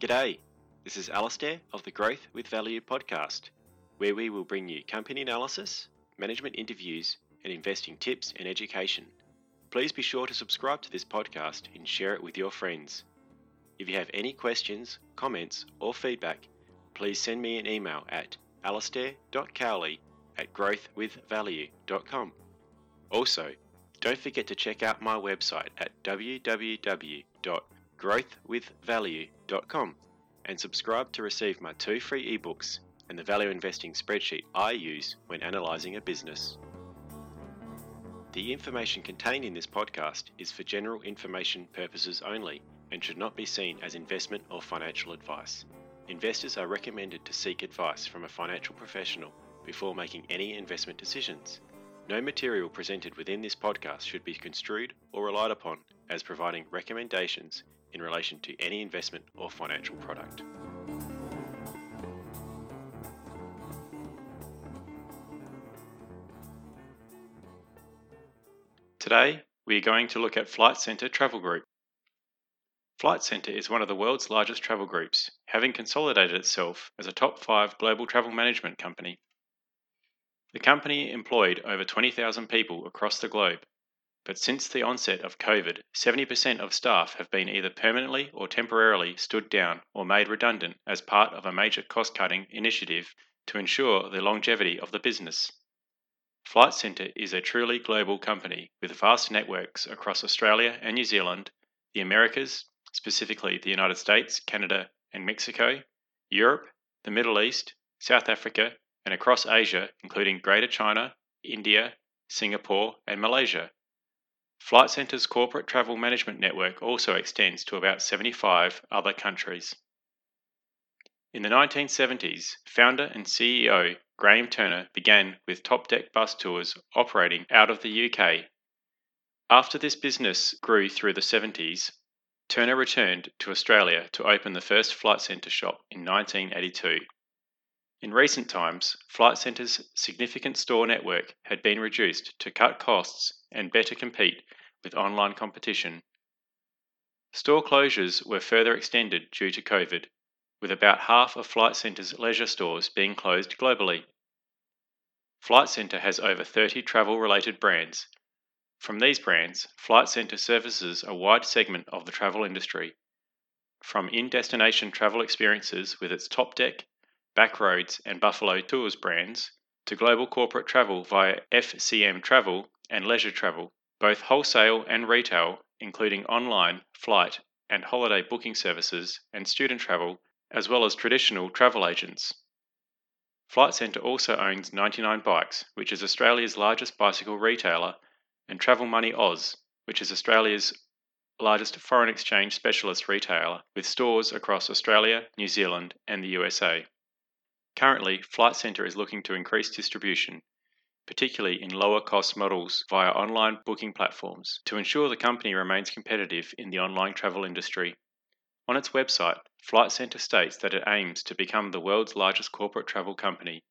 G'day, this is Alastair of the Growth with Value podcast, where we will bring you company analysis, management interviews, and investing tips and education. Please be sure to subscribe to this podcast and share it with your friends. If you have any questions, comments, or feedback, please send me an email at alistair.cowley at growthwithvalue.com. Also, don't forget to check out my website at www.growthwithvalue.com and subscribe to receive my two free ebooks and the value investing spreadsheet I use when analysing a business. The information contained in this podcast is for general information purposes only and should not be seen as investment or financial advice. Investors are recommended to seek advice from a financial professional before making any investment decisions. No material presented within this podcast should be construed or relied upon as providing recommendations in relation to any investment or financial product. Today, we are going to look at Flight Centre Travel Group. Flight Centre is one of the world's largest travel groups, having consolidated itself as a top five global travel management company. The company employed over 20,000 people across the globe, but since the onset of COVID, 70% of staff have been either permanently or temporarily stood down or made redundant as part of a major cost cutting initiative to ensure the longevity of the business. Flight Centre is a truly global company with vast networks across Australia and New Zealand, the Americas, specifically the United States, Canada, and Mexico, Europe, the Middle East, South Africa, and across Asia, including Greater China, India, Singapore, and Malaysia. Flight Centre's corporate travel management network also extends to about 75 other countries. In the 1970s, founder and CEO Graham Turner began with Topdeck bus tours operating out of the UK. After this business grew through the 70s, Turner returned to Australia to open the first Flight Centre shop in 1982. In recent times, Flight Centre's significant store network had been reduced to cut costs and better compete with online competition. Store closures were further extended due to COVID, with about half of Flight Centre's leisure stores being closed globally. Flight Centre has over 30 travel related brands. From these brands, Flight Centre services a wide segment of the travel industry, from in destination travel experiences with its Topdeck, Backroads, and Buffalo Tours brands to global corporate travel via FCM Travel and Leisure Travel, both wholesale and retail, including online, flight, and holiday booking services and student travel, as well as traditional travel agents. Flight Centre also owns 99 Bikes, which is Australia's largest bicycle retailer, and Travel Money Oz, which is Australia's largest foreign exchange specialist retailer with stores across Australia, New Zealand, and the USA. Currently, Flight Centre is looking to increase distribution, particularly in lower cost models via online booking platforms, to ensure the company remains competitive in the online travel industry. On its website, Flight Centre states that it aims to become the world's largest corporate travel company,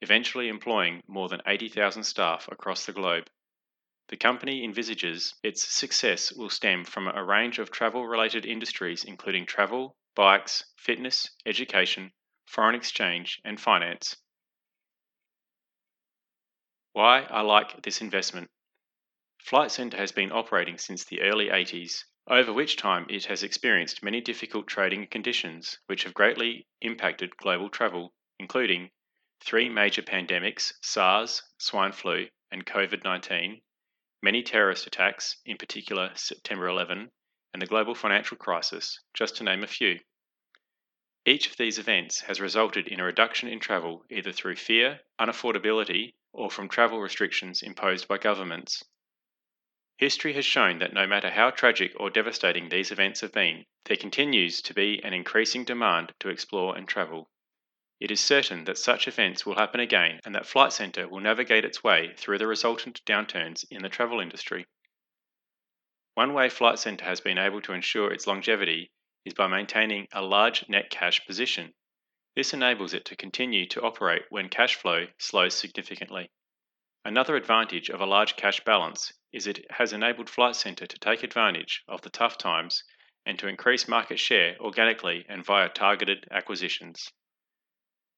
eventually employing more than 80,000 staff across the globe. The company envisages its success will stem from a range of travel related industries, including travel, bikes, fitness, education, foreign exchange, and finance. Why I like this investment. Flight Centre has been operating since the early 80s, over which time it has experienced many difficult trading conditions which have greatly impacted global travel, including three major pandemics SARS, swine flu, and COVID 19, many terrorist attacks, in particular September 11, and the global financial crisis, just to name a few. Each of these events has resulted in a reduction in travel either through fear, unaffordability, or from travel restrictions imposed by governments. History has shown that no matter how tragic or devastating these events have been, there continues to be an increasing demand to explore and travel. It is certain that such events will happen again and that Flight Centre will navigate its way through the resultant downturns in the travel industry. One way Flight Centre has been able to ensure its longevity is by maintaining a large net cash position. This enables it to continue to operate when cash flow slows significantly. Another advantage of a large cash balance is it has enabled Flight Centre to take advantage of the tough times and to increase market share organically and via targeted acquisitions.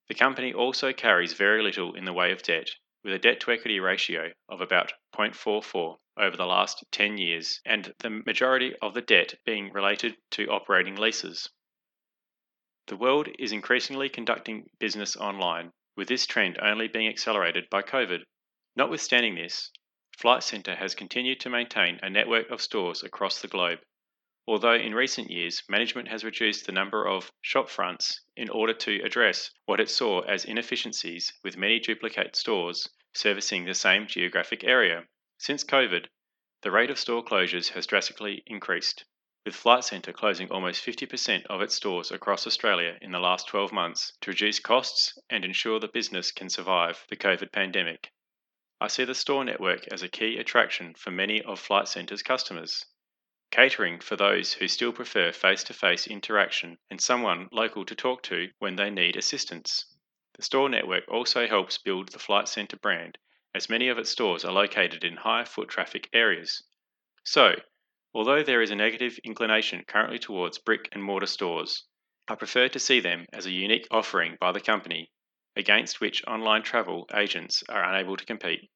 The company also carries very little in the way of debt, with a debt to equity ratio of about 0.44 over the last 10 years, and the majority of the debt being related to operating leases. The world is increasingly conducting business online, with this trend only being accelerated by COVID. Notwithstanding this, Flight Centre has continued to maintain a network of stores across the globe. Although in recent years management has reduced the number of shop fronts in order to address what it saw as inefficiencies with many duplicate stores servicing the same geographic area. Since COVID, the rate of store closures has drastically increased with Flight Centre closing almost 50% of its stores across Australia in the last 12 months to reduce costs and ensure the business can survive the COVID pandemic. I see the store network as a key attraction for many of Flight Centre's customers, catering for those who still prefer face to face interaction and someone local to talk to when they need assistance. The store network also helps build the Flight Centre brand, as many of its stores are located in high foot traffic areas. So, Although there is a negative inclination currently towards brick and mortar stores, I prefer to see them as a unique offering by the company against which online travel agents are unable to compete.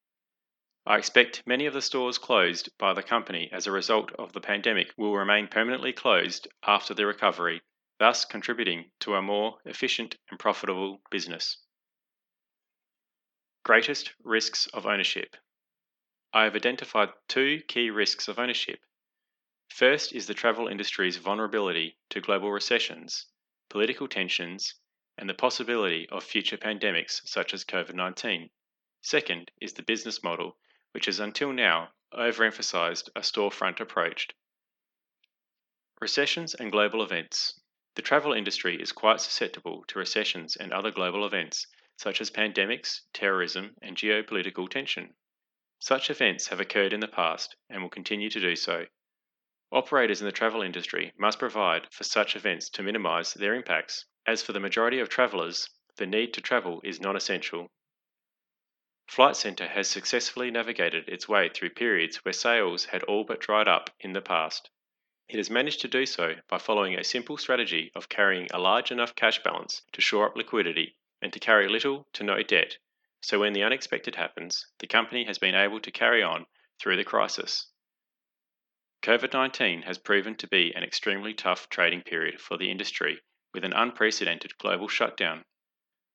I expect many of the stores closed by the company as a result of the pandemic will remain permanently closed after the recovery, thus contributing to a more efficient and profitable business. Greatest risks of ownership. I have identified two key risks of ownership First is the travel industry's vulnerability to global recessions, political tensions, and the possibility of future pandemics such as COVID 19. Second is the business model, which has until now overemphasized a storefront approach. Recessions and global events. The travel industry is quite susceptible to recessions and other global events such as pandemics, terrorism, and geopolitical tension. Such events have occurred in the past and will continue to do so. Operators in the travel industry must provide for such events to minimize their impacts. As for the majority of travelers, the need to travel is non essential. Flight Centre has successfully navigated its way through periods where sales had all but dried up in the past. It has managed to do so by following a simple strategy of carrying a large enough cash balance to shore up liquidity and to carry little to no debt, so when the unexpected happens, the company has been able to carry on through the crisis. COVID 19 has proven to be an extremely tough trading period for the industry with an unprecedented global shutdown.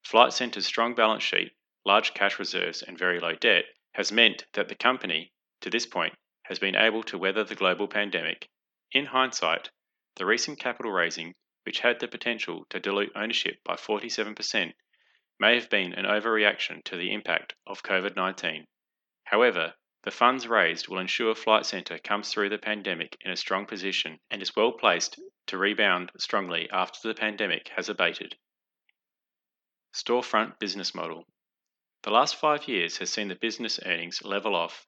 Flight Centre's strong balance sheet, large cash reserves, and very low debt has meant that the company, to this point, has been able to weather the global pandemic. In hindsight, the recent capital raising, which had the potential to dilute ownership by 47%, may have been an overreaction to the impact of COVID 19. However, the funds raised will ensure Flight Centre comes through the pandemic in a strong position and is well placed to rebound strongly after the pandemic has abated. Storefront business model. The last five years has seen the business earnings level off,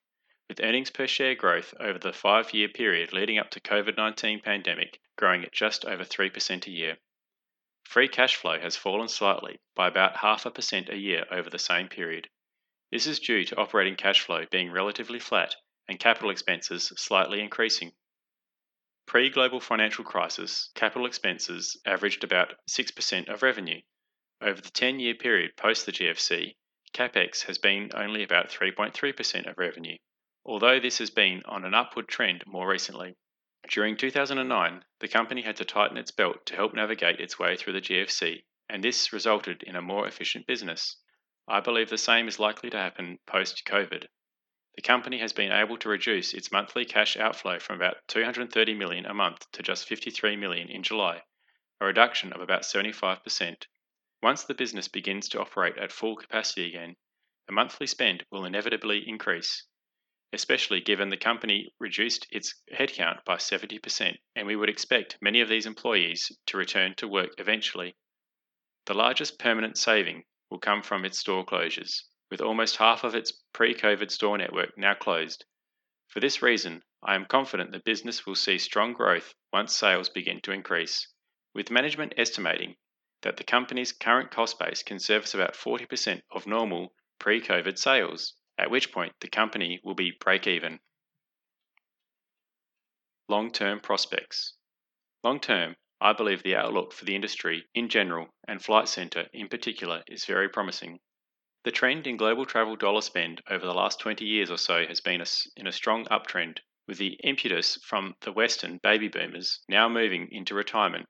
with earnings per share growth over the five year period leading up to COVID 19 pandemic growing at just over 3% a year. Free cash flow has fallen slightly by about half a percent a year over the same period. This is due to operating cash flow being relatively flat and capital expenses slightly increasing. Pre global financial crisis, capital expenses averaged about 6% of revenue. Over the 10 year period post the GFC, capex has been only about 3.3% of revenue, although this has been on an upward trend more recently. During 2009, the company had to tighten its belt to help navigate its way through the GFC, and this resulted in a more efficient business. I believe the same is likely to happen post COVID. The company has been able to reduce its monthly cash outflow from about 230 million a month to just 53 million in July, a reduction of about 75%. Once the business begins to operate at full capacity again, the monthly spend will inevitably increase, especially given the company reduced its headcount by 70%, and we would expect many of these employees to return to work eventually. The largest permanent saving will come from its store closures, with almost half of its pre COVID store network now closed. For this reason, I am confident the business will see strong growth once sales begin to increase, with management estimating that the company's current cost base can service about 40% of normal pre COVID sales, at which point the company will be break even. Long term prospects. Long term, I believe the outlook for the industry in general and Flight Centre in particular is very promising. The trend in global travel dollar spend over the last 20 years or so has been in a strong uptrend, with the impetus from the Western baby boomers now moving into retirement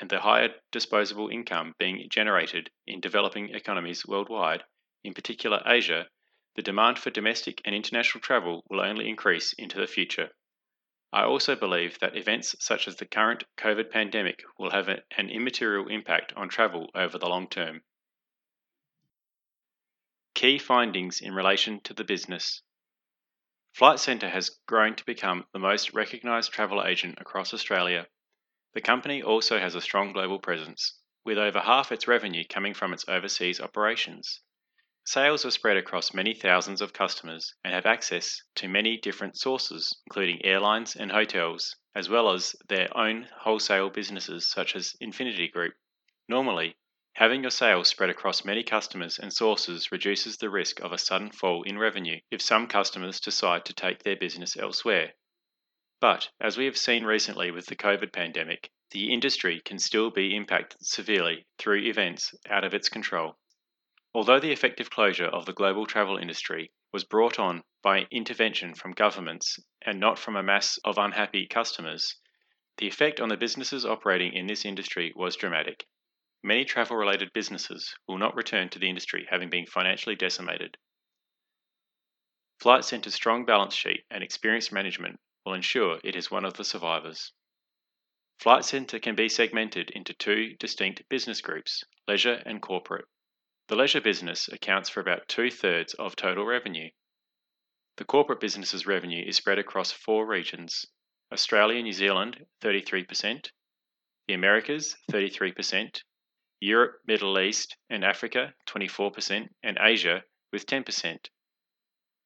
and the higher disposable income being generated in developing economies worldwide, in particular Asia, the demand for domestic and international travel will only increase into the future. I also believe that events such as the current COVID pandemic will have an immaterial impact on travel over the long term. Key findings in relation to the business. Flight Centre has grown to become the most recognised travel agent across Australia. The company also has a strong global presence, with over half its revenue coming from its overseas operations. Sales are spread across many thousands of customers and have access to many different sources, including airlines and hotels, as well as their own wholesale businesses such as Infinity Group. Normally, Having your sales spread across many customers and sources reduces the risk of a sudden fall in revenue if some customers decide to take their business elsewhere. But, as we have seen recently with the COVID pandemic, the industry can still be impacted severely through events out of its control. Although the effective closure of the global travel industry was brought on by intervention from governments and not from a mass of unhappy customers, the effect on the businesses operating in this industry was dramatic. Many travel related businesses will not return to the industry having been financially decimated. Flight Centre's strong balance sheet and experienced management will ensure it is one of the survivors. Flight Centre can be segmented into two distinct business groups leisure and corporate. The leisure business accounts for about two thirds of total revenue. The corporate business's revenue is spread across four regions Australia and New Zealand, 33%, the Americas, 33%, Europe, Middle East, and Africa 24%, and Asia with 10%.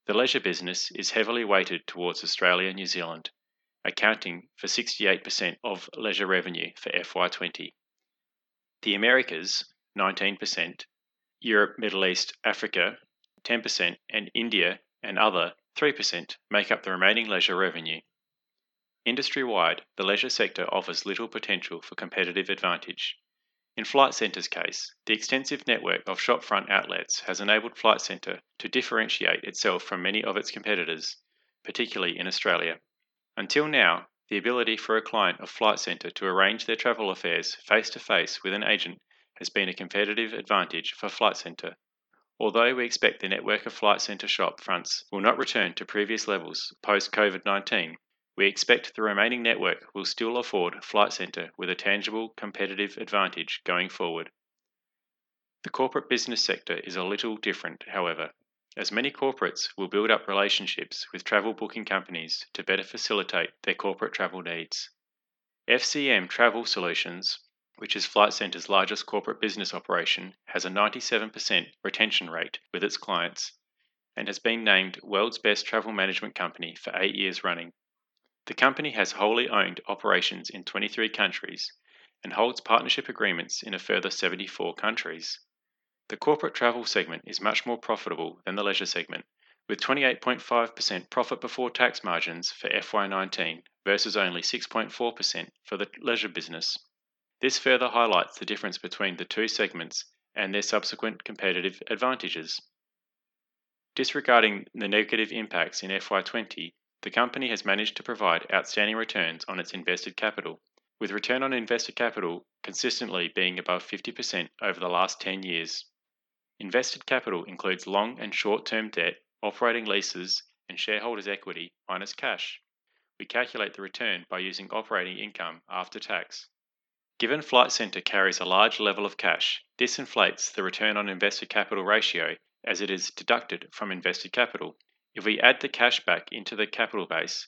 The leisure business is heavily weighted towards Australia and New Zealand, accounting for 68% of leisure revenue for FY20. The Americas 19%, Europe, Middle East, Africa 10%, and India and other 3% make up the remaining leisure revenue. Industry wide, the leisure sector offers little potential for competitive advantage. In Flight Centre's case, the extensive network of shopfront outlets has enabled Flight Centre to differentiate itself from many of its competitors, particularly in Australia. Until now, the ability for a client of Flight Centre to arrange their travel affairs face to face with an agent has been a competitive advantage for Flight Centre. Although we expect the network of Flight Centre shop fronts will not return to previous levels post COVID 19, we expect the remaining network will still afford Flight Centre with a tangible competitive advantage going forward. The corporate business sector is a little different, however, as many corporates will build up relationships with travel booking companies to better facilitate their corporate travel needs. FCM Travel Solutions, which is Flight Centre's largest corporate business operation, has a 97% retention rate with its clients and has been named World's Best Travel Management Company for eight years running. The company has wholly owned operations in 23 countries and holds partnership agreements in a further 74 countries. The corporate travel segment is much more profitable than the leisure segment, with 28.5% profit before tax margins for FY19 versus only 6.4% for the leisure business. This further highlights the difference between the two segments and their subsequent competitive advantages. Disregarding the negative impacts in FY20, the company has managed to provide outstanding returns on its invested capital, with return on invested capital consistently being above 50% over the last 10 years. Invested capital includes long and short term debt, operating leases, and shareholders' equity minus cash. We calculate the return by using operating income after tax. Given Flight Centre carries a large level of cash, this inflates the return on invested capital ratio as it is deducted from invested capital. If we add the cash back into the capital base,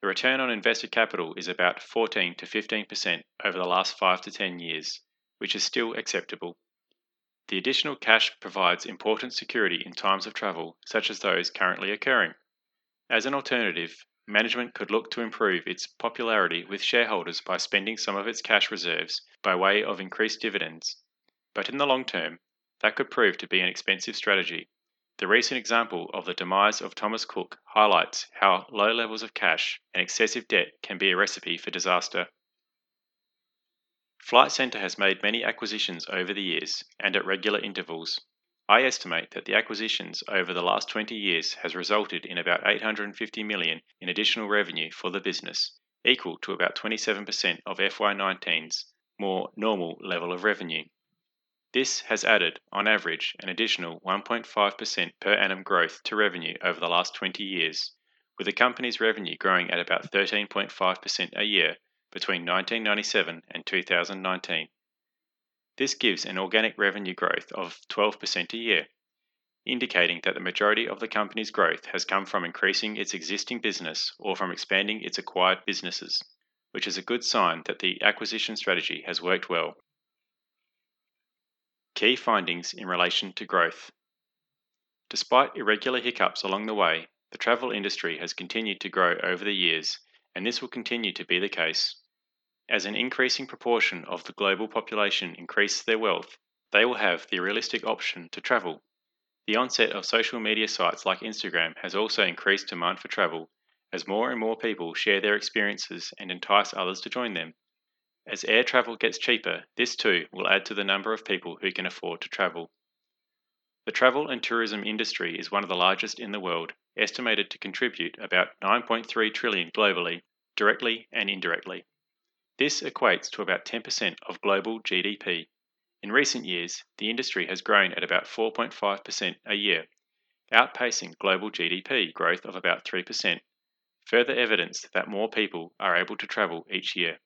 the return on invested capital is about 14 to 15% over the last 5 to 10 years, which is still acceptable. The additional cash provides important security in times of travel, such as those currently occurring. As an alternative, management could look to improve its popularity with shareholders by spending some of its cash reserves by way of increased dividends. But in the long term, that could prove to be an expensive strategy the recent example of the demise of Thomas Cook highlights how low levels of cash and excessive debt can be a recipe for disaster. Flight Centre has made many acquisitions over the years and at regular intervals. I estimate that the acquisitions over the last 20 years has resulted in about 850 million in additional revenue for the business, equal to about 27% of FY19's more normal level of revenue. This has added, on average, an additional 1.5% per annum growth to revenue over the last 20 years, with the company's revenue growing at about 13.5% a year between 1997 and 2019. This gives an organic revenue growth of 12% a year, indicating that the majority of the company's growth has come from increasing its existing business or from expanding its acquired businesses, which is a good sign that the acquisition strategy has worked well. Key findings in relation to growth. Despite irregular hiccups along the way, the travel industry has continued to grow over the years, and this will continue to be the case. As an increasing proportion of the global population increase their wealth, they will have the realistic option to travel. The onset of social media sites like Instagram has also increased demand for travel, as more and more people share their experiences and entice others to join them. As air travel gets cheaper, this too will add to the number of people who can afford to travel. The travel and tourism industry is one of the largest in the world, estimated to contribute about 9.3 trillion globally, directly and indirectly. This equates to about 10% of global GDP. In recent years, the industry has grown at about 4.5% a year, outpacing global GDP growth of about 3%, further evidence that more people are able to travel each year.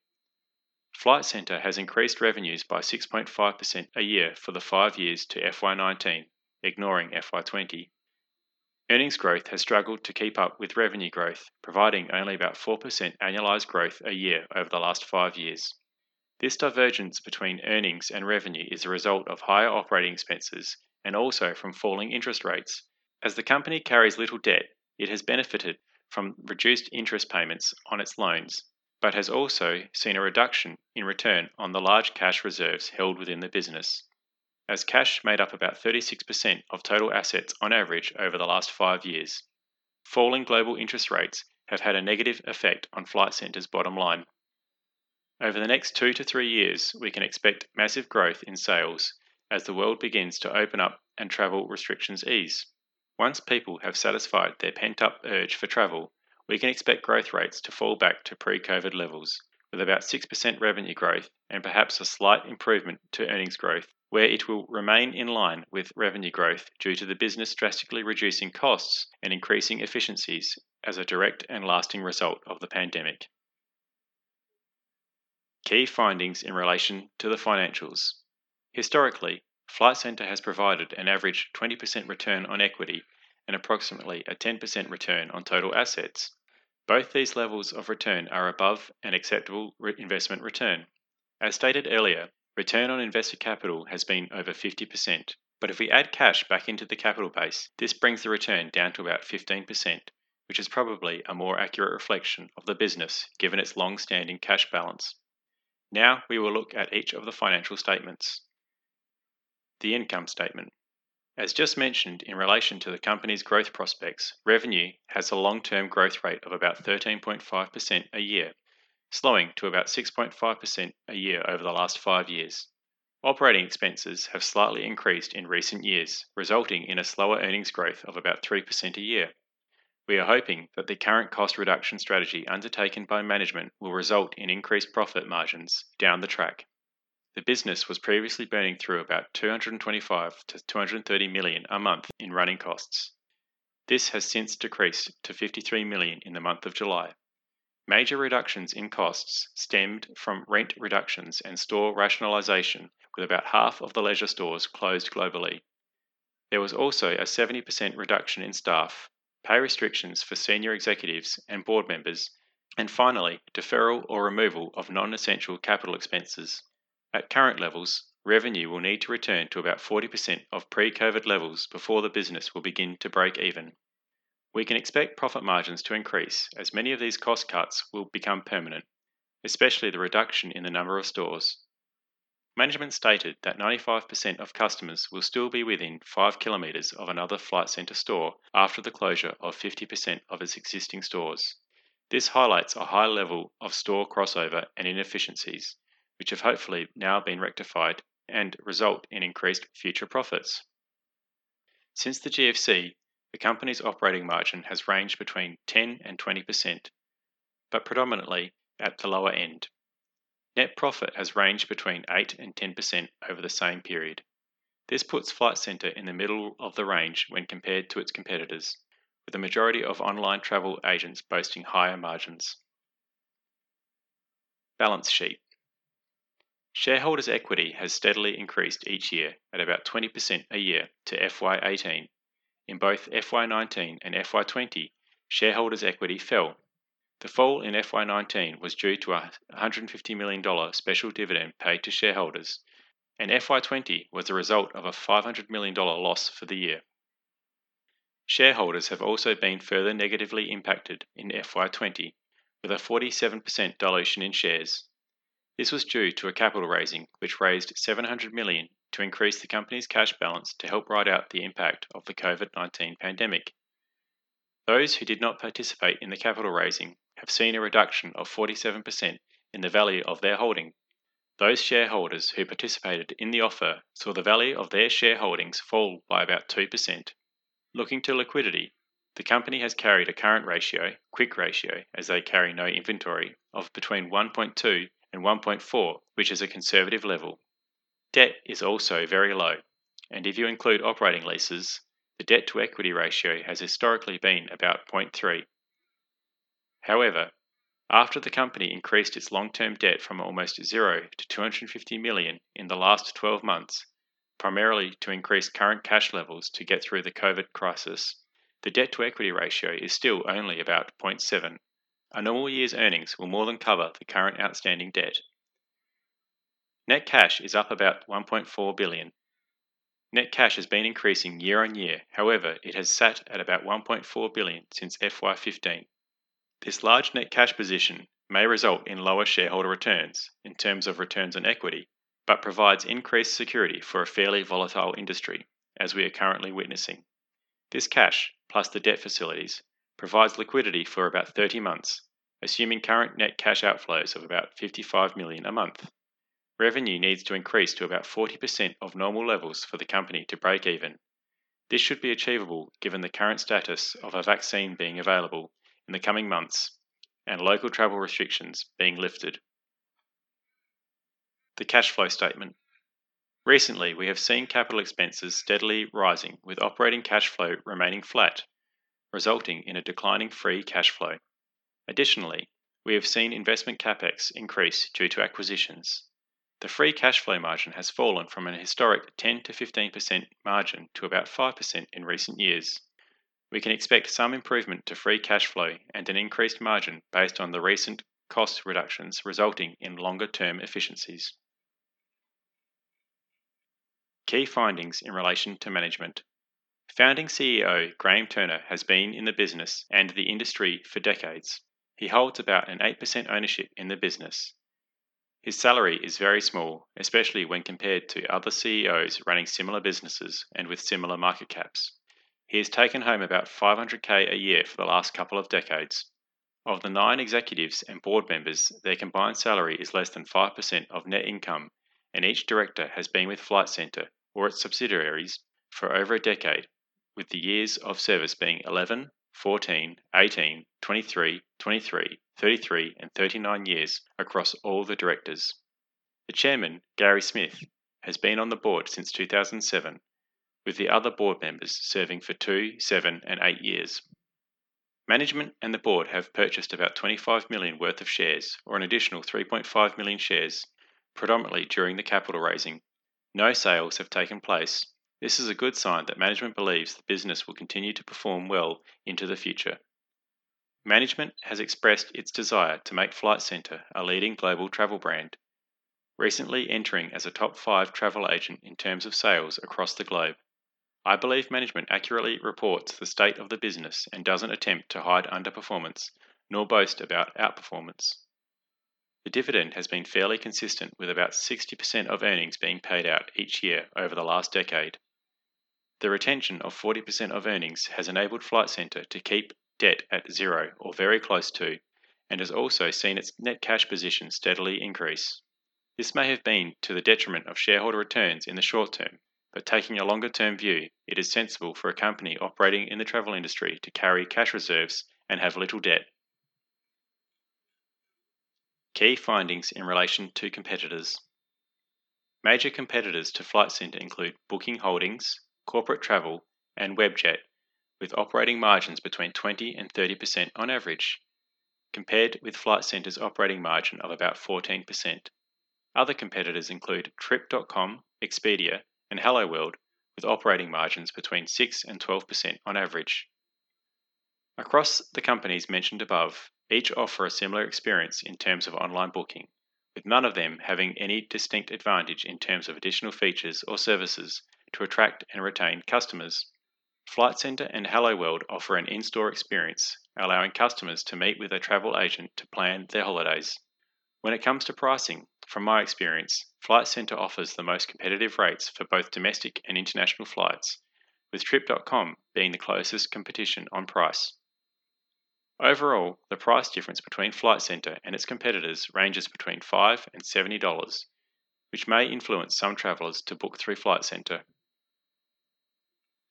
Flight Centre has increased revenues by 6.5% a year for the five years to FY19, ignoring FY20. Earnings growth has struggled to keep up with revenue growth, providing only about 4% annualised growth a year over the last five years. This divergence between earnings and revenue is a result of higher operating expenses and also from falling interest rates. As the company carries little debt, it has benefited from reduced interest payments on its loans but has also seen a reduction in return on the large cash reserves held within the business, as cash made up about 36% of total assets on average over the last five years. Falling global interest rates have had a negative effect on Flight Centre's bottom line. Over the next two to three years, we can expect massive growth in sales as the world begins to open up and travel restrictions ease. Once people have satisfied their pent up urge for travel, we can expect growth rates to fall back to pre COVID levels, with about 6% revenue growth and perhaps a slight improvement to earnings growth, where it will remain in line with revenue growth due to the business drastically reducing costs and increasing efficiencies as a direct and lasting result of the pandemic. Key findings in relation to the financials. Historically, Flight Centre has provided an average 20% return on equity and approximately a 10% return on total assets. Both these levels of return are above an acceptable investment return. As stated earlier, return on invested capital has been over 50%, but if we add cash back into the capital base, this brings the return down to about 15%, which is probably a more accurate reflection of the business given its long standing cash balance. Now we will look at each of the financial statements. The income statement. As just mentioned in relation to the company's growth prospects, revenue has a long term growth rate of about 13.5% a year, slowing to about 6.5% a year over the last five years. Operating expenses have slightly increased in recent years, resulting in a slower earnings growth of about 3% a year. We are hoping that the current cost reduction strategy undertaken by management will result in increased profit margins down the track. The business was previously burning through about 225 to 230 million a month in running costs. This has since decreased to 53 million in the month of July. Major reductions in costs stemmed from rent reductions and store rationalisation, with about half of the leisure stores closed globally. There was also a 70% reduction in staff, pay restrictions for senior executives and board members, and finally, deferral or removal of non essential capital expenses. At current levels, revenue will need to return to about 40% of pre COVID levels before the business will begin to break even. We can expect profit margins to increase as many of these cost cuts will become permanent, especially the reduction in the number of stores. Management stated that 95% of customers will still be within 5 kilometres of another Flight Centre store after the closure of 50% of its existing stores. This highlights a high level of store crossover and inefficiencies, which have hopefully now been rectified and result in increased future profits. Since the GFC, the company's operating margin has ranged between 10 and 20%, but predominantly at the lower end. Net profit has ranged between 8 and 10% over the same period. This puts Flight Centre in the middle of the range when compared to its competitors, with the majority of online travel agents boasting higher margins. Balance sheet Shareholders' equity has steadily increased each year at about 20% a year to FY18. In both FY19 and FY20, shareholders' equity fell. The fall in FY19 was due to a $150 million special dividend paid to shareholders and FY20 was the result of a $500 million loss for the year. Shareholders have also been further negatively impacted in FY20 with a 47% dilution in shares. This was due to a capital raising which raised 700 million to increase the company's cash balance to help ride out the impact of the COVID-19 pandemic. Those who did not participate in the capital raising have seen a reduction of 47% in the value of their holding those shareholders who participated in the offer saw the value of their shareholdings fall by about 2%. Looking to liquidity, the company has carried a current ratio, quick ratio, as they carry no inventory, of between 1.2 and 1.4, which is a conservative level. Debt is also very low, and if you include operating leases, the debt to equity ratio has historically been about 0.3. However, after the company increased its long-term debt from almost zero to 250 million in the last 12 months, primarily to increase current cash levels to get through the COVID crisis, the debt to equity ratio is still only about 0.7. A normal year's earnings will more than cover the current outstanding debt. Net cash is up about 1.4 billion. Net cash has been increasing year on year, however, it has sat at about 1.4 billion since FY15. This large net cash position may result in lower shareholder returns in terms of returns on equity, but provides increased security for a fairly volatile industry, as we are currently witnessing. This cash, plus the debt facilities, provides liquidity for about 30 months, assuming current net cash outflows of about 55 million a month. Revenue needs to increase to about 40% of normal levels for the company to break even. This should be achievable given the current status of a vaccine being available in the coming months and local travel restrictions being lifted. The cash flow statement. Recently, we have seen capital expenses steadily rising with operating cash flow remaining flat, resulting in a declining free cash flow. Additionally, we have seen investment capex increase due to acquisitions. The free cash flow margin has fallen from an historic 10 to 15% margin to about 5% in recent years. We can expect some improvement to free cash flow and an increased margin based on the recent cost reductions resulting in longer term efficiencies. Key findings in relation to management. Founding CEO Graham Turner has been in the business and the industry for decades. He holds about an 8% ownership in the business. His salary is very small, especially when compared to other CEOs running similar businesses and with similar market caps. He has taken home about 500k a year for the last couple of decades. Of the nine executives and board members, their combined salary is less than 5% of net income, and each director has been with Flight Centre or its subsidiaries for over a decade, with the years of service being 11, 14, 18, 23, 23, 33, and 39 years across all the directors. The chairman, Gary Smith, has been on the board since 2007 with the other board members serving for two, seven, and eight years. Management and the board have purchased about 25 million worth of shares, or an additional 3.5 million shares, predominantly during the capital raising. No sales have taken place. This is a good sign that management believes the business will continue to perform well into the future. Management has expressed its desire to make Flight Centre a leading global travel brand, recently entering as a top five travel agent in terms of sales across the globe. I believe management accurately reports the state of the business and doesn't attempt to hide underperformance nor boast about outperformance. The dividend has been fairly consistent with about 60% of earnings being paid out each year over the last decade. The retention of 40% of earnings has enabled Flight Centre to keep debt at zero or very close to, and has also seen its net cash position steadily increase. This may have been to the detriment of shareholder returns in the short term, but taking a longer term view, it is sensible for a company operating in the travel industry to carry cash reserves and have little debt. Key findings in relation to competitors. Major competitors to Flight Centre include Booking Holdings, Corporate Travel, and Webjet, with operating margins between 20 and 30% on average, compared with Flight Centre's operating margin of about 14%. Other competitors include Trip.com, Expedia, and Helloworld, with operating margins between 6 and 12% on average. Across the companies mentioned above, each offer a similar experience in terms of online booking, with none of them having any distinct advantage in terms of additional features or services to attract and retain customers. Flight Centre and Helloworld offer an in store experience, allowing customers to meet with a travel agent to plan their holidays. When it comes to pricing, from my experience, Flight Centre offers the most competitive rates for both domestic and international flights, with Trip.com being the closest competition on price. Overall, the price difference between Flight Centre and its competitors ranges between 5 and $70, which may influence some travellers to book through Flight Centre.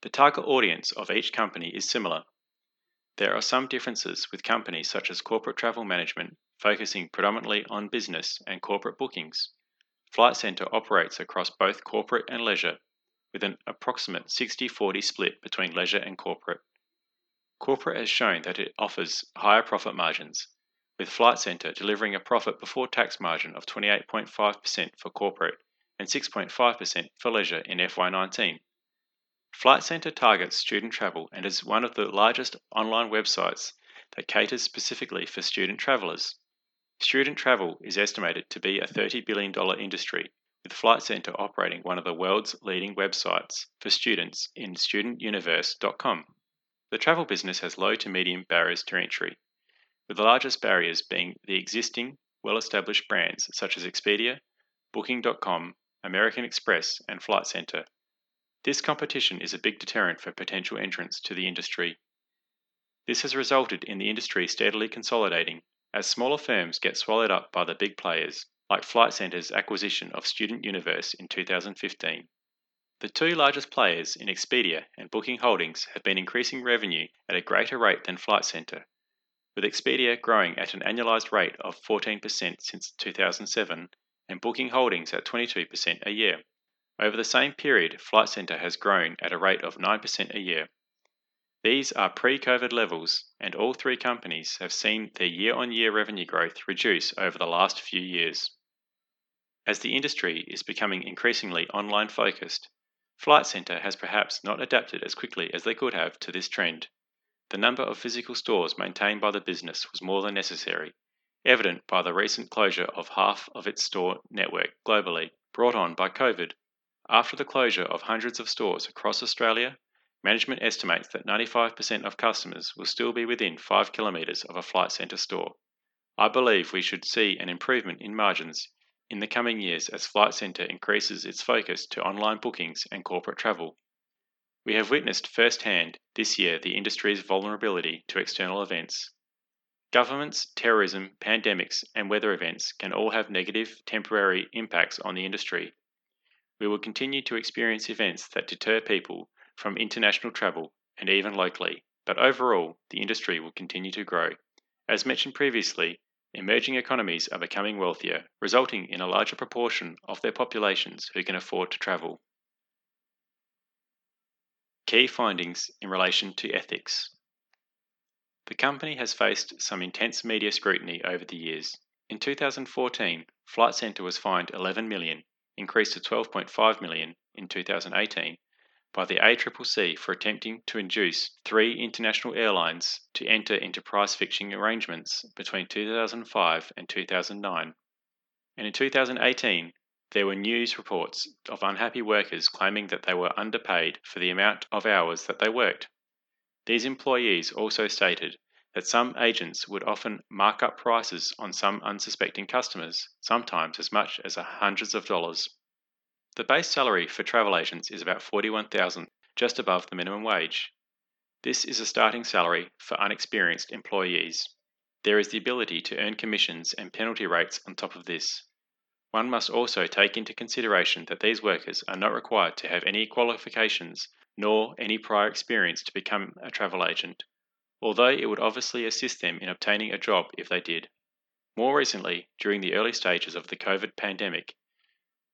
The target audience of each company is similar. There are some differences with companies such as Corporate Travel Management, focusing predominantly on business and corporate bookings. Flight Centre operates across both corporate and leisure, with an approximate 60 40 split between leisure and corporate. Corporate has shown that it offers higher profit margins, with Flight Centre delivering a profit before tax margin of 28.5% for corporate and 6.5% for leisure in FY19. Flight Centre targets student travel and is one of the largest online websites that caters specifically for student travellers. Student travel is estimated to be a $30 billion industry, with Flight Centre operating one of the world's leading websites for students in studentuniverse.com. The travel business has low to medium barriers to entry, with the largest barriers being the existing, well established brands such as Expedia, Booking.com, American Express, and Flight Centre. This competition is a big deterrent for potential entrants to the industry. This has resulted in the industry steadily consolidating as smaller firms get swallowed up by the big players, like Flight Centre's acquisition of Student Universe in 2015. The two largest players in Expedia and Booking Holdings have been increasing revenue at a greater rate than Flight Centre, with Expedia growing at an annualized rate of 14% since 2007 and Booking Holdings at 22% a year. Over the same period, Flight Centre has grown at a rate of 9% a year. These are pre COVID levels, and all three companies have seen their year on year revenue growth reduce over the last few years. As the industry is becoming increasingly online focused, Flight Centre has perhaps not adapted as quickly as they could have to this trend. The number of physical stores maintained by the business was more than necessary, evident by the recent closure of half of its store network globally, brought on by COVID. After the closure of hundreds of stores across Australia, management estimates that 95% of customers will still be within 5 kilometres of a Flight Centre store. I believe we should see an improvement in margins in the coming years as Flight Centre increases its focus to online bookings and corporate travel. We have witnessed firsthand this year the industry's vulnerability to external events. Governments, terrorism, pandemics, and weather events can all have negative, temporary impacts on the industry. We will continue to experience events that deter people from international travel and even locally, but overall, the industry will continue to grow. As mentioned previously, Emerging economies are becoming wealthier, resulting in a larger proportion of their populations who can afford to travel. Key findings in relation to ethics. The company has faced some intense media scrutiny over the years. In 2014, Flight Centre was fined 11 million, increased to 12.5 million in 2018, by the ACCC for attempting to induce three international airlines to enter into price fixing arrangements between 2005 and 2009. And in 2018, there were news reports of unhappy workers claiming that they were underpaid for the amount of hours that they worked. These employees also stated that some agents would often mark up prices on some unsuspecting customers, sometimes as much as hundreds of dollars. The base salary for travel agents is about 41,000, just above the minimum wage. This is a starting salary for unexperienced employees. There is the ability to earn commissions and penalty rates on top of this. One must also take into consideration that these workers are not required to have any qualifications nor any prior experience to become a travel agent, although it would obviously assist them in obtaining a job if they did. More recently, during the early stages of the COVID pandemic,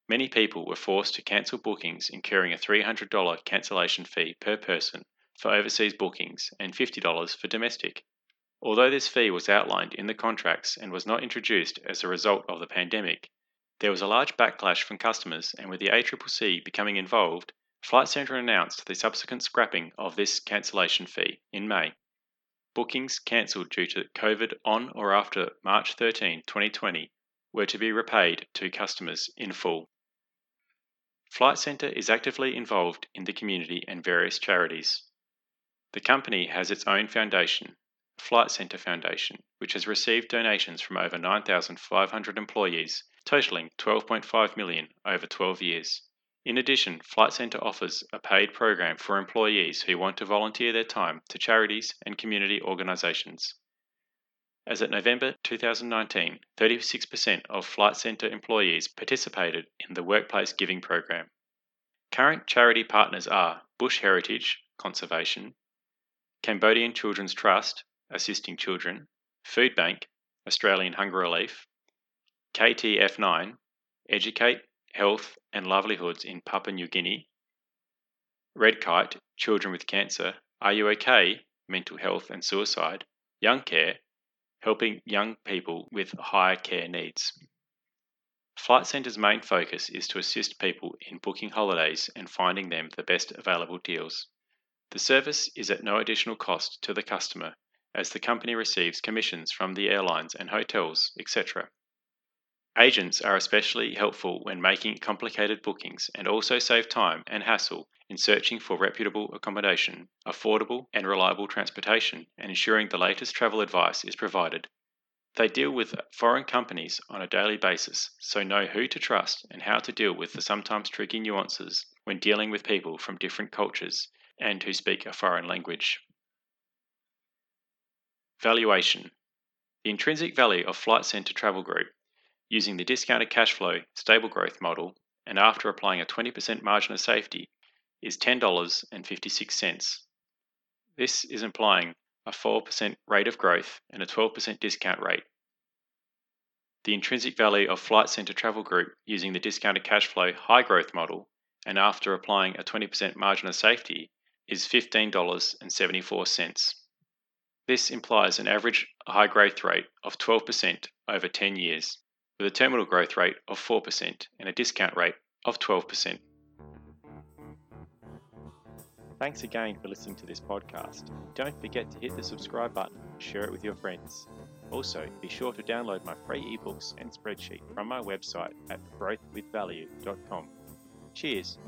many people were forced to cancel bookings, incurring a $300 cancellation fee per person for overseas bookings and $50 for domestic. Although this fee was outlined in the contracts and was not introduced as a result of the pandemic, there was a large backlash from customers, and with the ACCC becoming involved, Flight Centre announced the subsequent scrapping of this cancellation fee in May. Bookings cancelled due to COVID on or after March 13, 2020, were to be repaid to customers in full. Flight Centre is actively involved in the community and various charities. The company has its own foundation, Flight Centre Foundation, which has received donations from over 9,500 employees, totaling 12.5 million over 12 years. In addition, Flight Centre offers a paid program for employees who want to volunteer their time to charities and community organisations. As at November 2019, 36% of Flight Centre employees participated in the Workplace Giving Program. Current charity partners are Bush Heritage Conservation, Cambodian Children's Trust, assisting children, Foodbank, Australian Hunger Relief, KTF9, Educate, Health and Livelihoods in Papua New Guinea, Red Kite, Children with Cancer, Are You OK? Mental Health and Suicide, Youngcare, helping young people with higher care needs. Flight Centre's main focus is to assist people in booking holidays and finding them the best available deals. The service is at no additional cost to the customer as the company receives commissions from the airlines and hotels, etc. Agents are especially helpful when making complicated bookings and also save time and hassle in searching for reputable accommodation, affordable and reliable transportation, and ensuring the latest travel advice is provided. They deal with foreign companies on a daily basis, so know who to trust and how to deal with the sometimes tricky nuances when dealing with people from different cultures and who speak a foreign language. Valuation The intrinsic value of Flight Centre Travel Group using the discounted cash flow stable growth model and after applying a 20% margin of safety is $10.56. This is implying a 4% rate of growth and a 12% discount rate. The intrinsic value of Flight Centre Travel Group using the discounted cash flow high growth model and after applying a 20% margin of safety is $15.74. This implies an average high growth rate of 12% over 10 years with a terminal growth rate of 4% and a discount rate of 12%. Thanks again for listening to this podcast. Don't forget to hit the subscribe button and share it with your friends. Also, be sure to download my free ebooks and spreadsheet from my website at growthwithvalue.com. Cheers!